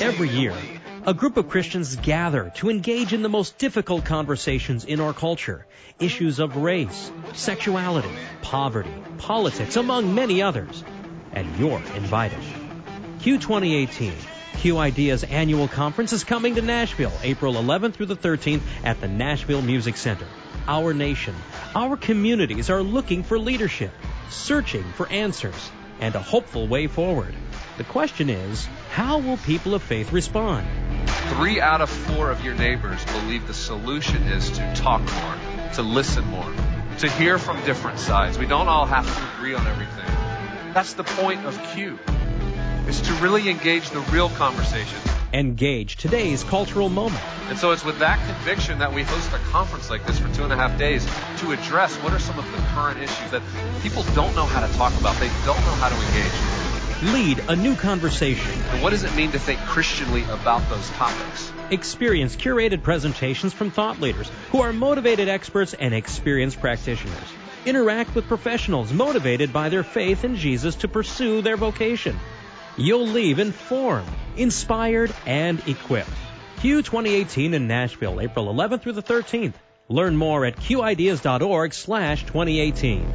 Every year, a group of Christians gather to engage in the most difficult conversations in our culture. Issues of race, sexuality, poverty, politics, among many others. And you're invited. Q 2018, Q Ideas annual conference is coming to Nashville, April 11th through the 13th at the Nashville Music Center. Our nation, our communities are looking for leadership, searching for answers, and a hopeful way forward. The question is, how will people of faith respond? Three out of four of your neighbors believe the solution is to talk more, to listen more, to hear from different sides. We don't all have to agree on everything. That's the point of Q, is to really engage the real conversation. Engage today's cultural moment. And so it's with that conviction that we host a conference like this for two and a half days to address what are some of the current issues that people don't know how to talk about. They don't know how to engage lead a new conversation. And what does it mean to think Christianly about those topics? Experience curated presentations from thought leaders who are motivated experts and experienced practitioners. Interact with professionals motivated by their faith in Jesus to pursue their vocation. You'll leave informed, inspired, and equipped. Q 2018 in Nashville, April 11th through the 13th. Learn more at qideas.org slash 2018.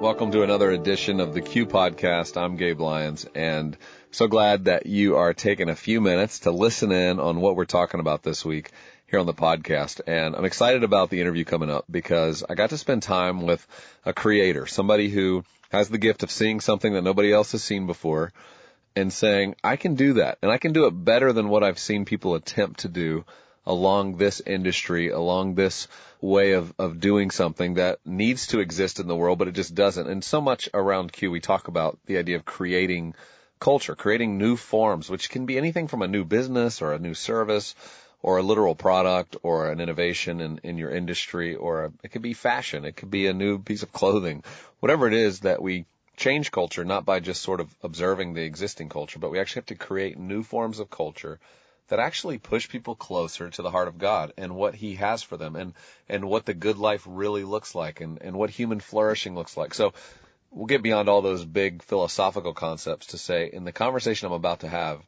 Welcome to another edition of the Q Podcast. I'm Gabe Lyons and so glad that you are taking a few minutes to listen in on what we're talking about this week here on the podcast. And I'm excited about the interview coming up because I got to spend time with a creator, somebody who has the gift of seeing something that nobody else has seen before and saying, I can do that and I can do it better than what I've seen people attempt to do along this industry, along this way of, of doing something that needs to exist in the world, but it just doesn't. And so much around Q, we talk about the idea of creating culture, creating new forms, which can be anything from a new business or a new service or a literal product or an innovation in, in your industry or a, it could be fashion. It could be a new piece of clothing, whatever it is that we change culture, not by just sort of observing the existing culture, but we actually have to create new forms of culture that actually push people closer to the heart of God and what He has for them and, and what the good life really looks like and, and what human flourishing looks like. So we'll get beyond all those big philosophical concepts to say in the conversation I'm about to have,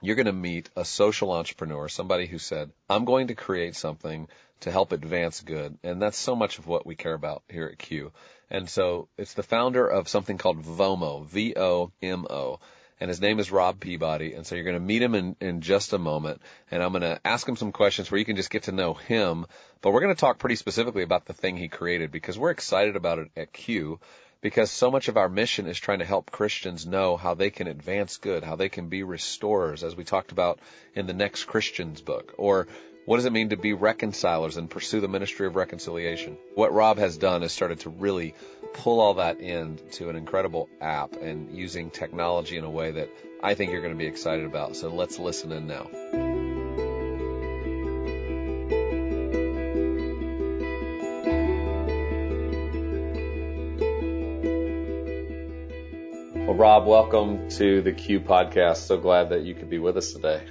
you're going to meet a social entrepreneur, somebody who said, I'm going to create something to help advance good. And that's so much of what we care about here at Q. And so it's the founder of something called VOMO, V-O-M-O and his name is Rob Peabody. And so you're going to meet him in, in just a moment, and I'm going to ask him some questions where you can just get to know him. But we're going to talk pretty specifically about the thing he created because we're excited about it at Q because so much of our mission is trying to help Christians know how they can advance good, how they can be restorers, as we talked about in the next Christians book, or what does it mean to be reconcilers and pursue the ministry of reconciliation? What Rob has done is started to really pull all that into an incredible app and using technology in a way that I think you're going to be excited about. So let's listen in now. Well, Rob, welcome to the Q podcast. So glad that you could be with us today.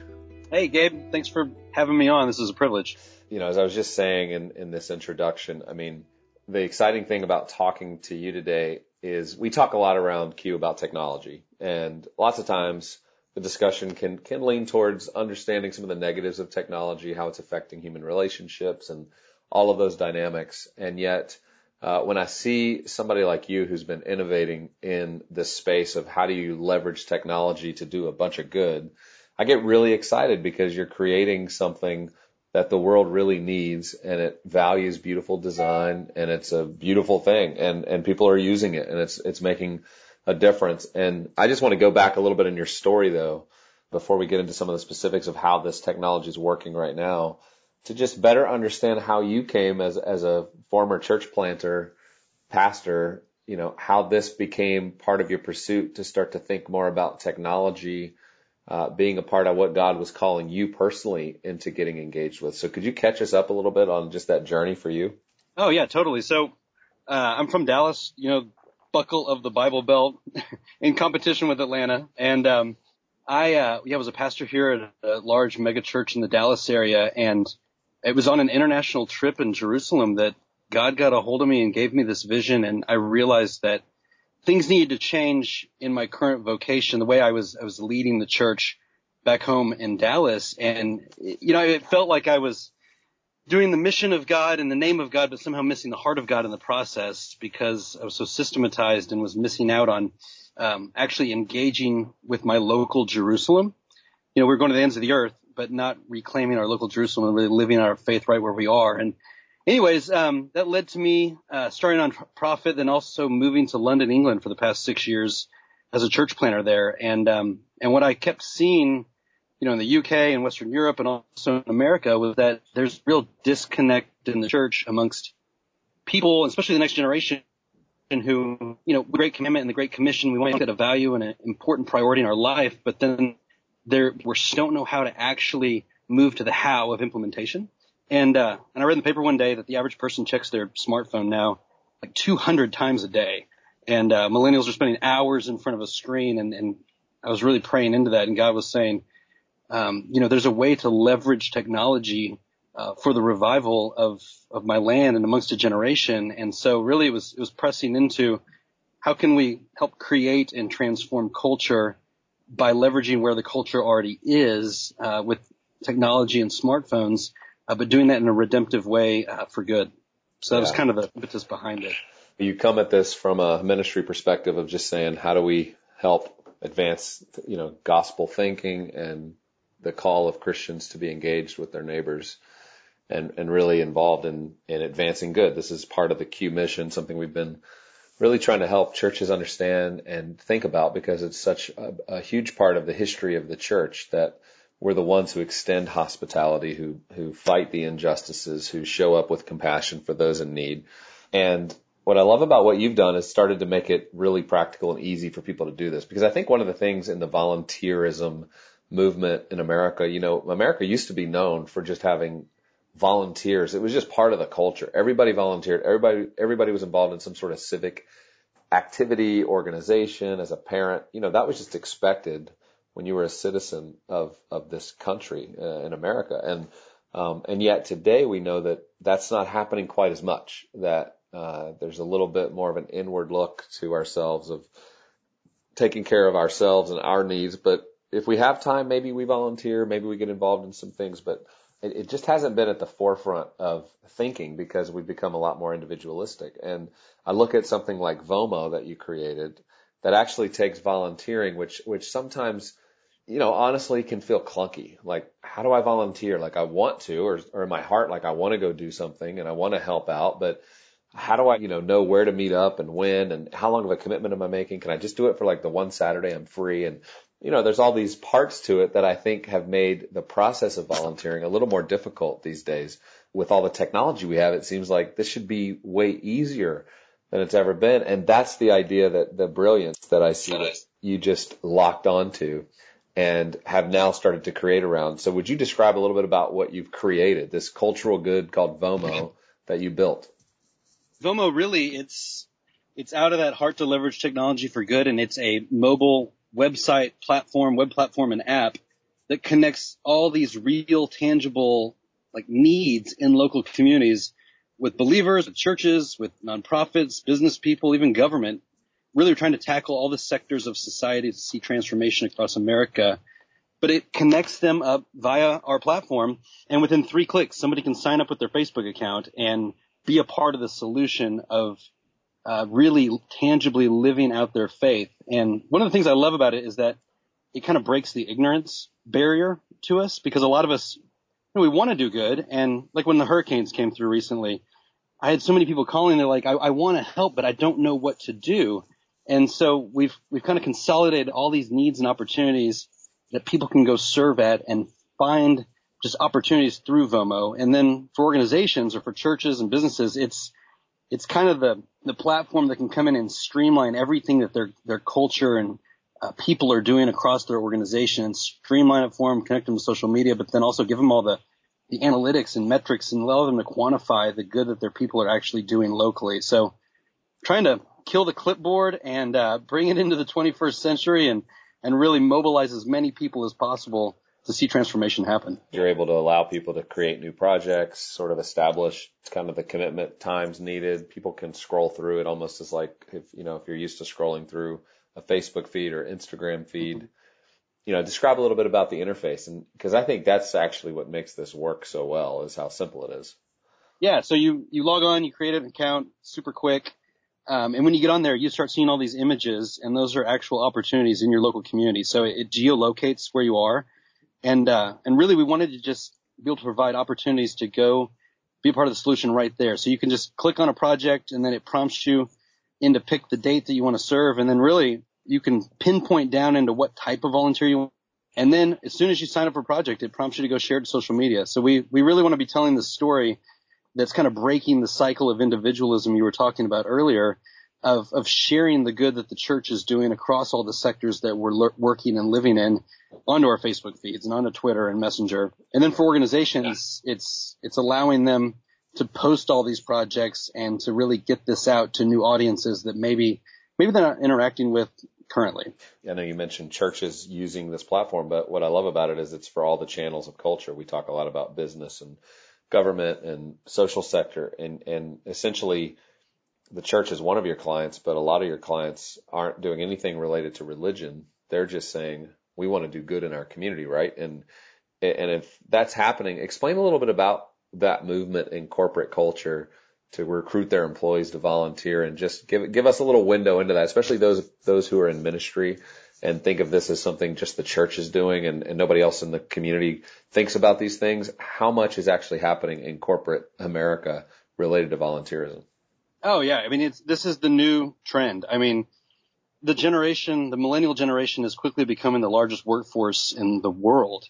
Hey, Gabe. Thanks for having me on. This is a privilege. You know, as I was just saying in, in this introduction, I mean, the exciting thing about talking to you today is we talk a lot around Q about technology and lots of times the discussion can, can lean towards understanding some of the negatives of technology, how it's affecting human relationships and all of those dynamics. And yet, uh, when I see somebody like you who's been innovating in this space of how do you leverage technology to do a bunch of good, I get really excited because you're creating something that the world really needs and it values beautiful design and it's a beautiful thing and, and people are using it and it's, it's making a difference. And I just want to go back a little bit in your story though, before we get into some of the specifics of how this technology is working right now to just better understand how you came as as a former church planter, pastor, you know, how this became part of your pursuit to start to think more about technology, uh, being a part of what God was calling you personally into getting engaged with. So could you catch us up a little bit on just that journey for you? Oh yeah, totally. So uh, I'm from Dallas, you know, buckle of the Bible Belt, in competition with Atlanta, and um, I uh, yeah was a pastor here at a large mega church in the Dallas area, and it was on an international trip in Jerusalem that God got a hold of me and gave me this vision, and I realized that things needed to change in my current vocation, the way I was I was leading the church back home in Dallas, and you know it felt like I was doing the mission of God in the name of God, but somehow missing the heart of God in the process because I was so systematized and was missing out on um, actually engaging with my local Jerusalem. You know, we're going to the ends of the earth, but not reclaiming our local Jerusalem and really living our faith right where we are. And anyways, um, that led to me uh, starting on Prophet, then also moving to London, England for the past six years as a church planter there. And um, and what I kept seeing you know, in the UK and Western Europe and also in America was that there's real disconnect in the church amongst people, especially the next generation who, you know, Great Commandment and the Great Commission, we want to get a value and an important priority in our life, but then there, we don't know how to actually move to the how of implementation. And, uh, and I read in the paper one day that the average person checks their smartphone now like 200 times a day. And, uh, millennials are spending hours in front of a screen and, and I was really praying into that and God was saying, um, you know, there's a way to leverage technology uh, for the revival of of my land and amongst a generation. And so, really, it was it was pressing into how can we help create and transform culture by leveraging where the culture already is uh, with technology and smartphones, uh, but doing that in a redemptive way uh, for good. So that yeah. was kind of the impetus behind it. You come at this from a ministry perspective of just saying, how do we help advance, you know, gospel thinking and the call of Christians to be engaged with their neighbors and, and really involved in, in advancing good. This is part of the Q mission, something we've been really trying to help churches understand and think about because it's such a, a huge part of the history of the church that we're the ones who extend hospitality, who, who fight the injustices, who show up with compassion for those in need. And what I love about what you've done is started to make it really practical and easy for people to do this because I think one of the things in the volunteerism movement in America. You know, America used to be known for just having volunteers. It was just part of the culture. Everybody volunteered. Everybody, everybody was involved in some sort of civic activity, organization. As a parent, you know, that was just expected when you were a citizen of of this country uh, in America. And um, and yet today we know that that's not happening quite as much. That uh, there's a little bit more of an inward look to ourselves of taking care of ourselves and our needs, but if we have time, maybe we volunteer, maybe we get involved in some things, but it, it just hasn't been at the forefront of thinking because we've become a lot more individualistic. And I look at something like Vomo that you created that actually takes volunteering, which, which sometimes, you know, honestly can feel clunky. Like, how do I volunteer? Like I want to, or, or in my heart, like I want to go do something and I want to help out, but how do I, you know, know where to meet up and when and how long of a commitment am I making? Can I just do it for like the one Saturday I'm free? And you know, there's all these parts to it that I think have made the process of volunteering a little more difficult these days. With all the technology we have, it seems like this should be way easier than it's ever been. And that's the idea that the brilliance that I see that you just locked onto and have now started to create around. So would you describe a little bit about what you've created, this cultural good called Vomo that you built? Vomo really, it's, it's out of that heart to leverage technology for good and it's a mobile website platform, web platform and app that connects all these real tangible like needs in local communities with believers, with churches, with nonprofits, business people, even government. Really trying to tackle all the sectors of society to see transformation across America. But it connects them up via our platform and within three clicks, somebody can sign up with their Facebook account and be a part of the solution of uh, really tangibly living out their faith. And one of the things I love about it is that it kind of breaks the ignorance barrier to us because a lot of us, you know, we want to do good. And like when the hurricanes came through recently, I had so many people calling. They're like, I, I want to help, but I don't know what to do. And so we've, we've kind of consolidated all these needs and opportunities that people can go serve at and find just opportunities through Vomo. And then for organizations or for churches and businesses, it's it's kind of the the platform that can come in and streamline everything that their their culture and uh, people are doing across their organization and streamline it for them, connect them to social media, but then also give them all the the analytics and metrics and allow them to quantify the good that their people are actually doing locally. So trying to kill the clipboard and uh, bring it into the 21st century and and really mobilize as many people as possible to see transformation happen. You're able to allow people to create new projects, sort of establish kind of the commitment times needed. People can scroll through it almost as like if you know if you're used to scrolling through a Facebook feed or Instagram feed. Mm-hmm. You know, describe a little bit about the interface and because I think that's actually what makes this work so well is how simple it is. Yeah, so you you log on, you create an account, super quick. Um, and when you get on there, you start seeing all these images, and those are actual opportunities in your local community. So it, it geolocates where you are, and uh, and really, we wanted to just be able to provide opportunities to go be part of the solution right there. So you can just click on a project, and then it prompts you in to pick the date that you want to serve, and then really you can pinpoint down into what type of volunteer you want. And then as soon as you sign up for a project, it prompts you to go share it to social media. So we we really want to be telling the story that's kind of breaking the cycle of individualism you were talking about earlier of, of sharing the good that the church is doing across all the sectors that we're le- working and living in onto our Facebook feeds and onto Twitter and Messenger. And then for organizations, it's, it's allowing them to post all these projects and to really get this out to new audiences that maybe, maybe they're not interacting with currently. I know you mentioned churches using this platform, but what I love about it is it's for all the channels of culture. We talk a lot about business and government and social sector and, and essentially the church is one of your clients, but a lot of your clients aren't doing anything related to religion. They're just saying, we want to do good in our community, right? And, and if that's happening, explain a little bit about that movement in corporate culture to recruit their employees to volunteer and just give, give us a little window into that, especially those, those who are in ministry and think of this as something just the church is doing and, and nobody else in the community thinks about these things. How much is actually happening in corporate America related to volunteerism? Oh yeah, I mean it's this is the new trend. I mean, the generation, the millennial generation, is quickly becoming the largest workforce in the world,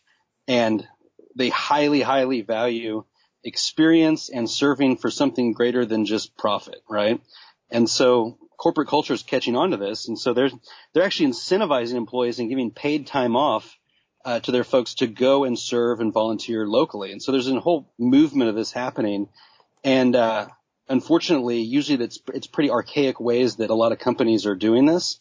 and they highly, highly value experience and serving for something greater than just profit, right? And so corporate culture is catching on to this, and so they're they're actually incentivizing employees and giving paid time off uh, to their folks to go and serve and volunteer locally. And so there's a whole movement of this happening, and uh, unfortunately, usually it's it's pretty archaic ways that a lot of companies are doing this.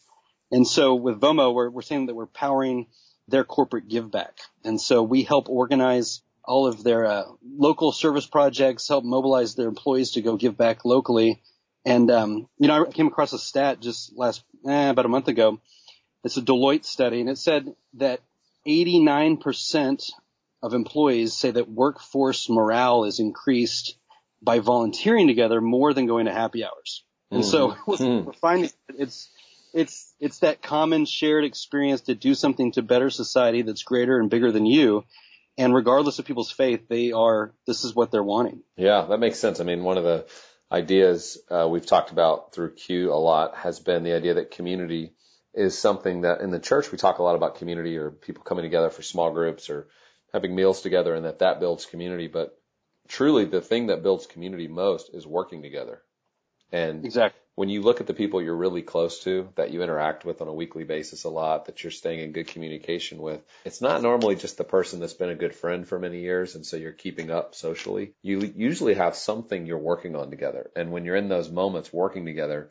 And so with Vomo, we're we're saying that we're powering their corporate give back, and so we help organize all of their uh, local service projects, help mobilize their employees to go give back locally. And um, you know, I came across a stat just last eh, about a month ago. It's a Deloitte study, and it said that 89% of employees say that workforce morale is increased by volunteering together more than going to happy hours. And mm-hmm. so mm. we're finding it's it's it's that common shared experience to do something to better society that's greater and bigger than you. And regardless of people's faith, they are this is what they're wanting. Yeah, that makes sense. I mean, one of the ideas uh, we've talked about through Q a lot has been the idea that community is something that in the church we talk a lot about community or people coming together for small groups or having meals together and that that builds community. But truly the thing that builds community most is working together. And exactly. When you look at the people you're really close to, that you interact with on a weekly basis a lot, that you're staying in good communication with, it's not normally just the person that's been a good friend for many years and so you're keeping up socially. You usually have something you're working on together. And when you're in those moments working together,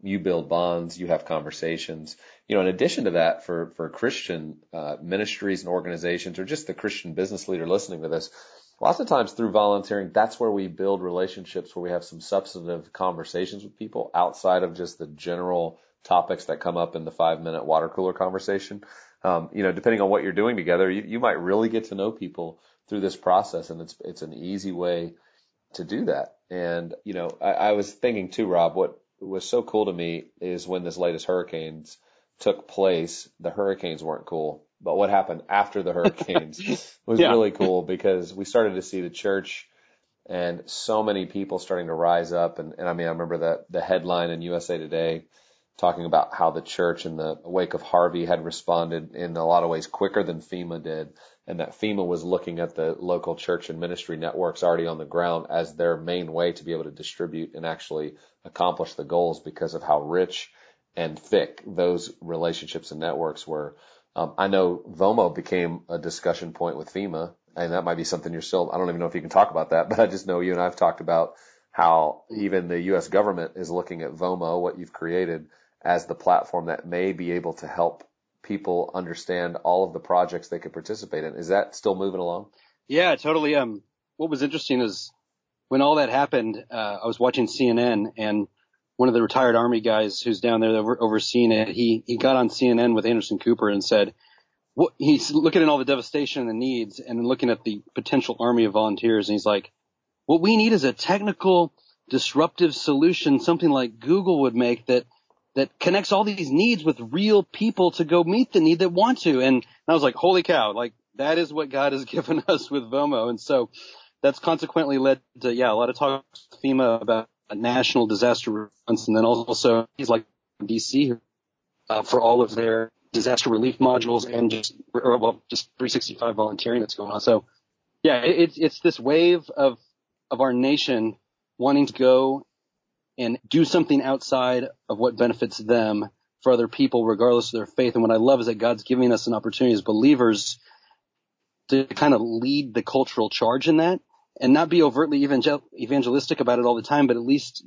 you build bonds, you have conversations. You know, in addition to that, for for Christian uh, ministries and organizations, or just the Christian business leader listening to this, lots of times through volunteering, that's where we build relationships where we have some substantive conversations with people outside of just the general topics that come up in the five minute water cooler conversation. Um, you know, depending on what you're doing together, you, you might really get to know people through this process and it's, it's an easy way to do that. And, you know, I, I was thinking too, Rob, what was so cool to me is when this latest hurricanes took place, the hurricanes weren't cool but what happened after the hurricanes was yeah. really cool because we started to see the church and so many people starting to rise up. And, and I mean, I remember that the headline in USA Today talking about how the church in the wake of Harvey had responded in a lot of ways quicker than FEMA did. and that FEMA was looking at the local church and ministry networks already on the ground as their main way to be able to distribute and actually accomplish the goals because of how rich and thick those relationships and networks were. Um, I know VOMO became a discussion point with FEMA, and that might be something you're still, I don't even know if you can talk about that, but I just know you and I have talked about how even the U.S. government is looking at VOMO, what you've created, as the platform that may be able to help people understand all of the projects they could participate in. Is that still moving along? Yeah, totally. Um, what was interesting is when all that happened, uh, I was watching CNN and one of the retired army guys who's down there over, overseeing it, he, he got on CNN with Anderson Cooper and said, what, he's looking at all the devastation and the needs and looking at the potential army of volunteers. And he's like, what we need is a technical disruptive solution, something like Google would make that, that connects all these needs with real people to go meet the need that want to. And I was like, holy cow, like that is what God has given us with VOMO. And so that's consequently led to, yeah, a lot of talks with FEMA about national disaster response, and then also he's like DC uh, for all of their disaster relief modules and just or, well just 365 volunteering that's going on. So yeah, it's it's this wave of of our nation wanting to go and do something outside of what benefits them for other people, regardless of their faith. And what I love is that God's giving us an opportunity as believers to kind of lead the cultural charge in that and not be overtly evangel- evangelistic about it all the time, but at least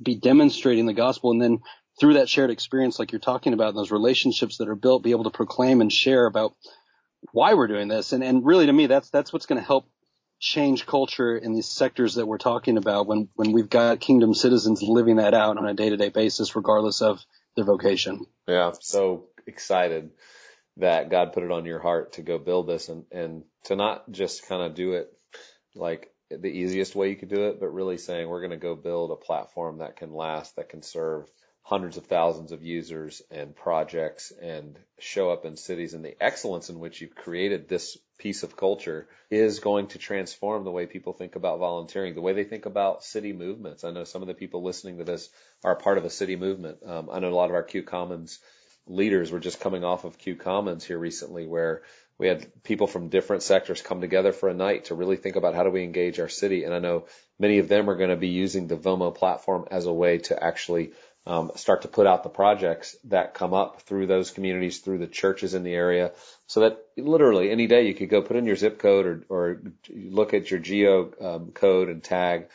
be demonstrating the gospel. And then through that shared experience, like you're talking about, and those relationships that are built, be able to proclaim and share about why we're doing this. And, and really to me, that's, that's what's going to help change culture in these sectors that we're talking about when, when we've got kingdom citizens living that out on a day to day basis, regardless of their vocation. Yeah. So excited that God put it on your heart to go build this and, and to not just kind of do it like the easiest way you could do it, but really saying we're going to go build a platform that can last, that can serve hundreds of thousands of users and projects and show up in cities and the excellence in which you've created this piece of culture is going to transform the way people think about volunteering, the way they think about city movements. I know some of the people listening to this are part of a city movement. Um, I know a lot of our Q Commons leaders were just coming off of Q Commons here recently where we had people from different sectors come together for a night to really think about how do we engage our city. And I know many of them are going to be using the VOMO platform as a way to actually um, start to put out the projects that come up through those communities, through the churches in the area, so that literally any day you could go put in your zip code or, or look at your geo um, code and tag,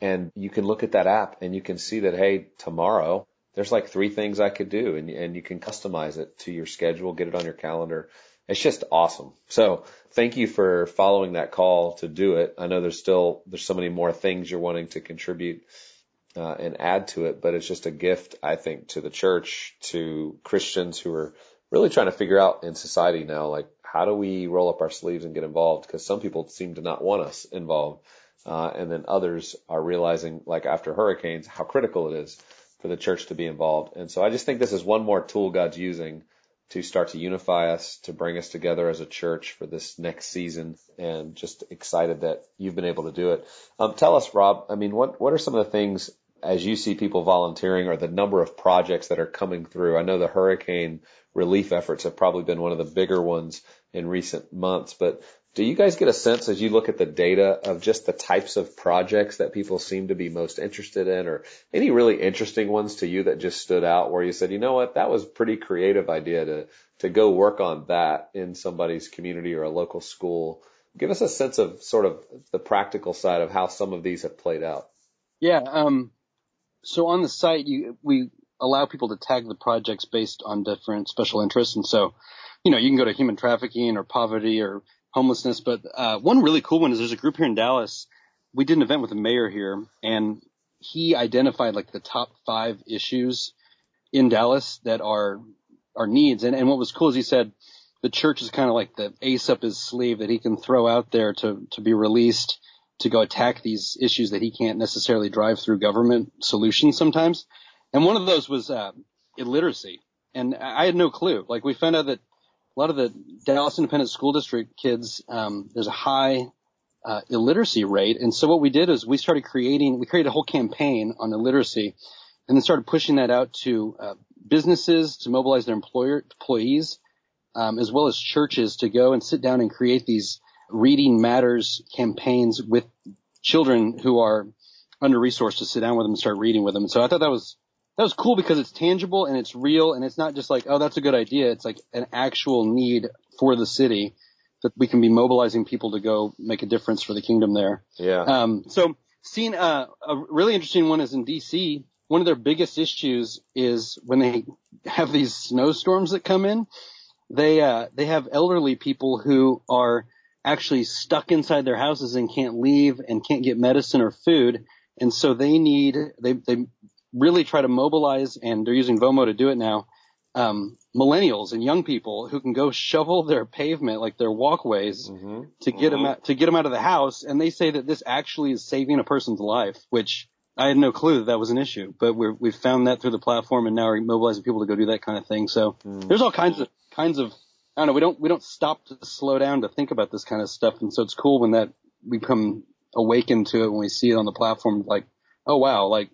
and you can look at that app and you can see that hey, tomorrow there's like three things I could do, and and you can customize it to your schedule, get it on your calendar it's just awesome. So thank you for following that call to do it. I know there's still, there's so many more things you're wanting to contribute uh, and add to it, but it's just a gift, I think, to the church, to Christians who are really trying to figure out in society now, like, how do we roll up our sleeves and get involved? Because some people seem to not want us involved. Uh, and then others are realizing, like after hurricanes, how critical it is for the church to be involved. And so I just think this is one more tool God's using to start to unify us, to bring us together as a church for this next season, and just excited that you've been able to do it. Um, tell us, Rob. I mean, what what are some of the things as you see people volunteering, or the number of projects that are coming through? I know the hurricane relief efforts have probably been one of the bigger ones in recent months, but do you guys get a sense as you look at the data of just the types of projects that people seem to be most interested in or any really interesting ones to you that just stood out where you said, you know what, that was a pretty creative idea to, to go work on that in somebody's community or a local school? Give us a sense of sort of the practical side of how some of these have played out. Yeah. Um, so on the site, you, we allow people to tag the projects based on different special interests. And so, you know, you can go to human trafficking or poverty or homelessness. But uh, one really cool one is there's a group here in Dallas. We did an event with the mayor here, and he identified like the top five issues in Dallas that are are needs. And, and what was cool is he said the church is kind of like the ace up his sleeve that he can throw out there to to be released to go attack these issues that he can't necessarily drive through government solutions sometimes. And one of those was uh, illiteracy. And I had no clue. Like we found out that a lot of the Dallas Independent School District kids, um, there's a high uh, illiteracy rate. And so what we did is we started creating, we created a whole campaign on illiteracy and then started pushing that out to uh, businesses to mobilize their employer employees um, as well as churches to go and sit down and create these reading matters campaigns with children who are under resourced to sit down with them and start reading with them. So I thought that was that was cool because it's tangible and it's real and it's not just like, oh, that's a good idea. It's like an actual need for the city that we can be mobilizing people to go make a difference for the kingdom there. Yeah. Um, so seeing uh, a really interesting one is in DC. One of their biggest issues is when they have these snowstorms that come in. They uh, they have elderly people who are actually stuck inside their houses and can't leave and can't get medicine or food, and so they need they they really try to mobilize, and they're using Vomo to do it now. Um, millennials and young people who can go shovel their pavement, like their walkways, mm-hmm. to get mm-hmm. them out, to get them out of the house. And they say that this actually is saving a person's life, which I had no clue that that was an issue. But we're, we've found that through the platform, and now we're mobilizing people to go do that kind of thing. So mm. there's all kinds of kinds of I don't know. We don't we don't stop to slow down to think about this kind of stuff, and so it's cool when that we become awakened to it when we see it on the platform. Like, oh wow, like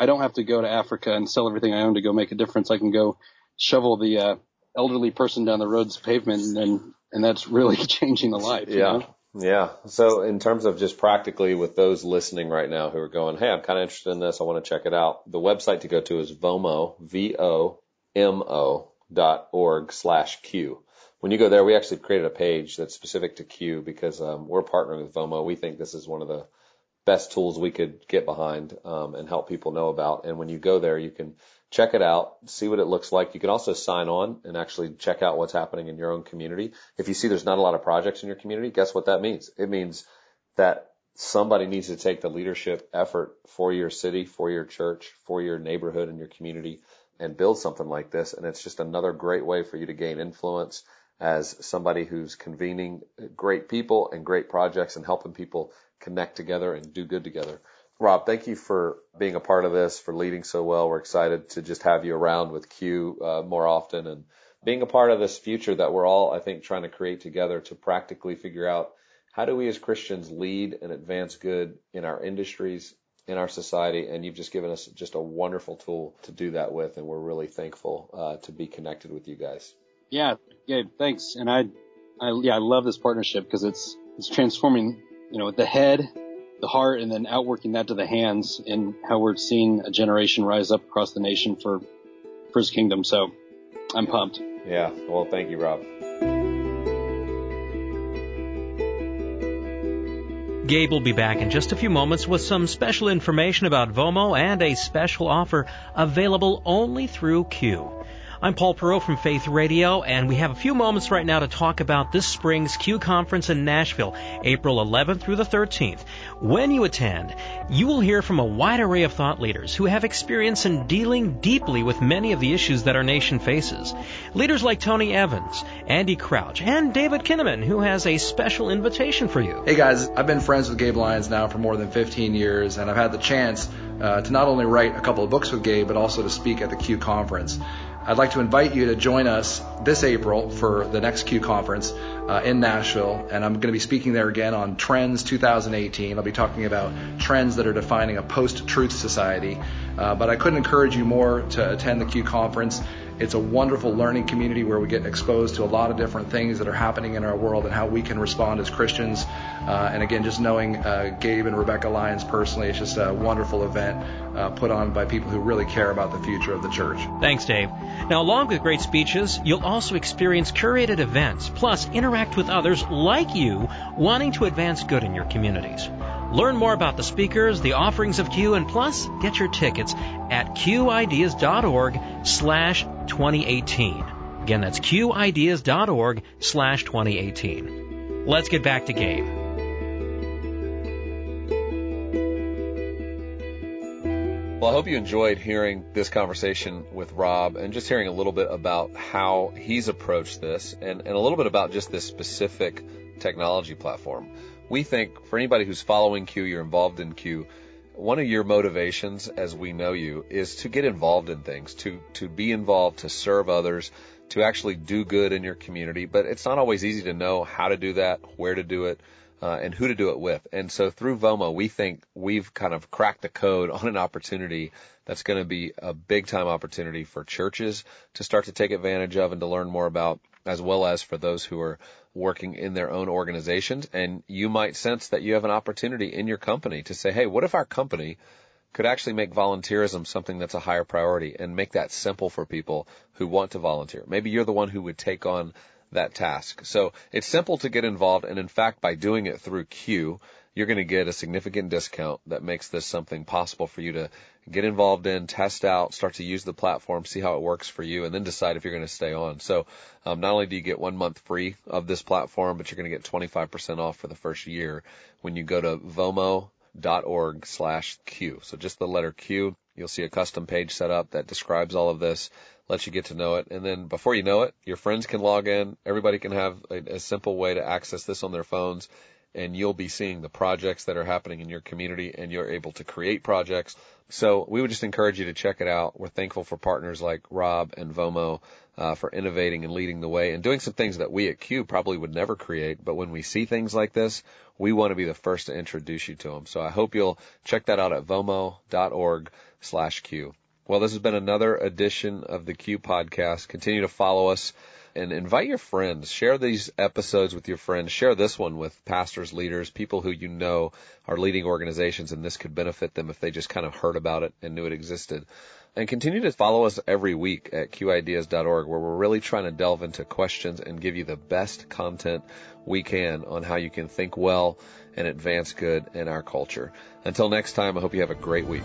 I don't have to go to Africa and sell everything I own to go make a difference. I can go shovel the uh, elderly person down the road's pavement, and and that's really changing the life. Yeah. You know? Yeah. So in terms of just practically with those listening right now who are going, Hey, I'm kind of interested in this. I want to check it out. The website to go to is VOMO, V-O-M-O dot org slash Q. When you go there, we actually created a page that's specific to Q because, um, we're partnering with VOMO. We think this is one of the best tools we could get behind um, and help people know about. And when you go there, you can check it out, see what it looks like. You can also sign on and actually check out what's happening in your own community. If you see there's not a lot of projects in your community, guess what that means? It means that somebody needs to take the leadership effort for your city, for your church, for your neighborhood and your community and build something like this. And it's just another great way for you to gain influence as somebody who's convening great people and great projects and helping people connect together and do good together. Rob, thank you for being a part of this, for leading so well. We're excited to just have you around with Q uh, more often and being a part of this future that we're all, I think, trying to create together to practically figure out how do we as Christians lead and advance good in our industries, in our society. And you've just given us just a wonderful tool to do that with. And we're really thankful uh, to be connected with you guys. Yeah, Gabe, thanks. And I, I, yeah, I love this partnership because it's, it's transforming, you know, the head, the heart, and then outworking that to the hands and how we're seeing a generation rise up across the nation for, for his kingdom. So I'm pumped. Yeah. Well, thank you, Rob. Gabe will be back in just a few moments with some special information about Vomo and a special offer available only through Q. I'm Paul Perot from Faith Radio, and we have a few moments right now to talk about this spring's Q Conference in Nashville, April 11th through the 13th. When you attend, you will hear from a wide array of thought leaders who have experience in dealing deeply with many of the issues that our nation faces. Leaders like Tony Evans, Andy Crouch, and David Kinnaman, who has a special invitation for you. Hey guys, I've been friends with Gabe Lyons now for more than 15 years, and I've had the chance uh, to not only write a couple of books with Gabe, but also to speak at the Q Conference. I'd like to invite you to join us this April for the next Q conference uh, in Nashville, and I'm going to be speaking there again on Trends 2018. I'll be talking about trends that are defining a post-truth society. Uh, but I couldn't encourage you more to attend the Q conference. It's a wonderful learning community where we get exposed to a lot of different things that are happening in our world and how we can respond as Christians. Uh, and again, just knowing uh, Gabe and Rebecca Lyons personally, it's just a wonderful event uh, put on by people who really care about the future of the church. Thanks, Dave. Now, along with great speeches, you'll also experience curated events, plus interact with others like you wanting to advance good in your communities. Learn more about the speakers, the offerings of Q, and plus get your tickets at qideas.org slash 2018. Again, that's qideas.org slash 2018. Let's get back to Gabe. Well, I hope you enjoyed hearing this conversation with Rob and just hearing a little bit about how he's approached this and, and a little bit about just this specific technology platform we think for anybody who's following Q, you're involved in Q, one of your motivations as we know you is to get involved in things, to, to be involved, to serve others, to actually do good in your community. But it's not always easy to know how to do that, where to do it, uh, and who to do it with. And so through VOMO, we think we've kind of cracked the code on an opportunity that's going to be a big time opportunity for churches to start to take advantage of and to learn more about as well as for those who are working in their own organizations. And you might sense that you have an opportunity in your company to say, hey, what if our company could actually make volunteerism something that's a higher priority and make that simple for people who want to volunteer? Maybe you're the one who would take on that task. So it's simple to get involved. And in fact, by doing it through Q, you're going to get a significant discount that makes this something possible for you to get involved in, test out, start to use the platform, see how it works for you, and then decide if you're going to stay on. So um, not only do you get one month free of this platform, but you're going to get 25% off for the first year when you go to vomo.org slash Q. So just the letter Q. You'll see a custom page set up that describes all of this, lets you get to know it. And then before you know it, your friends can log in. Everybody can have a, a simple way to access this on their phones and you'll be seeing the projects that are happening in your community and you're able to create projects. So we would just encourage you to check it out. We're thankful for partners like Rob and Vomo uh, for innovating and leading the way and doing some things that we at Q probably would never create. But when we see things like this, we want to be the first to introduce you to them. So I hope you'll check that out at vomo.org slash Q. Well, this has been another edition of the Q podcast. Continue to follow us and invite your friends. Share these episodes with your friends. Share this one with pastors, leaders, people who you know are leading organizations and this could benefit them if they just kind of heard about it and knew it existed. And continue to follow us every week at qideas.org where we're really trying to delve into questions and give you the best content we can on how you can think well and advance good in our culture. Until next time, I hope you have a great week.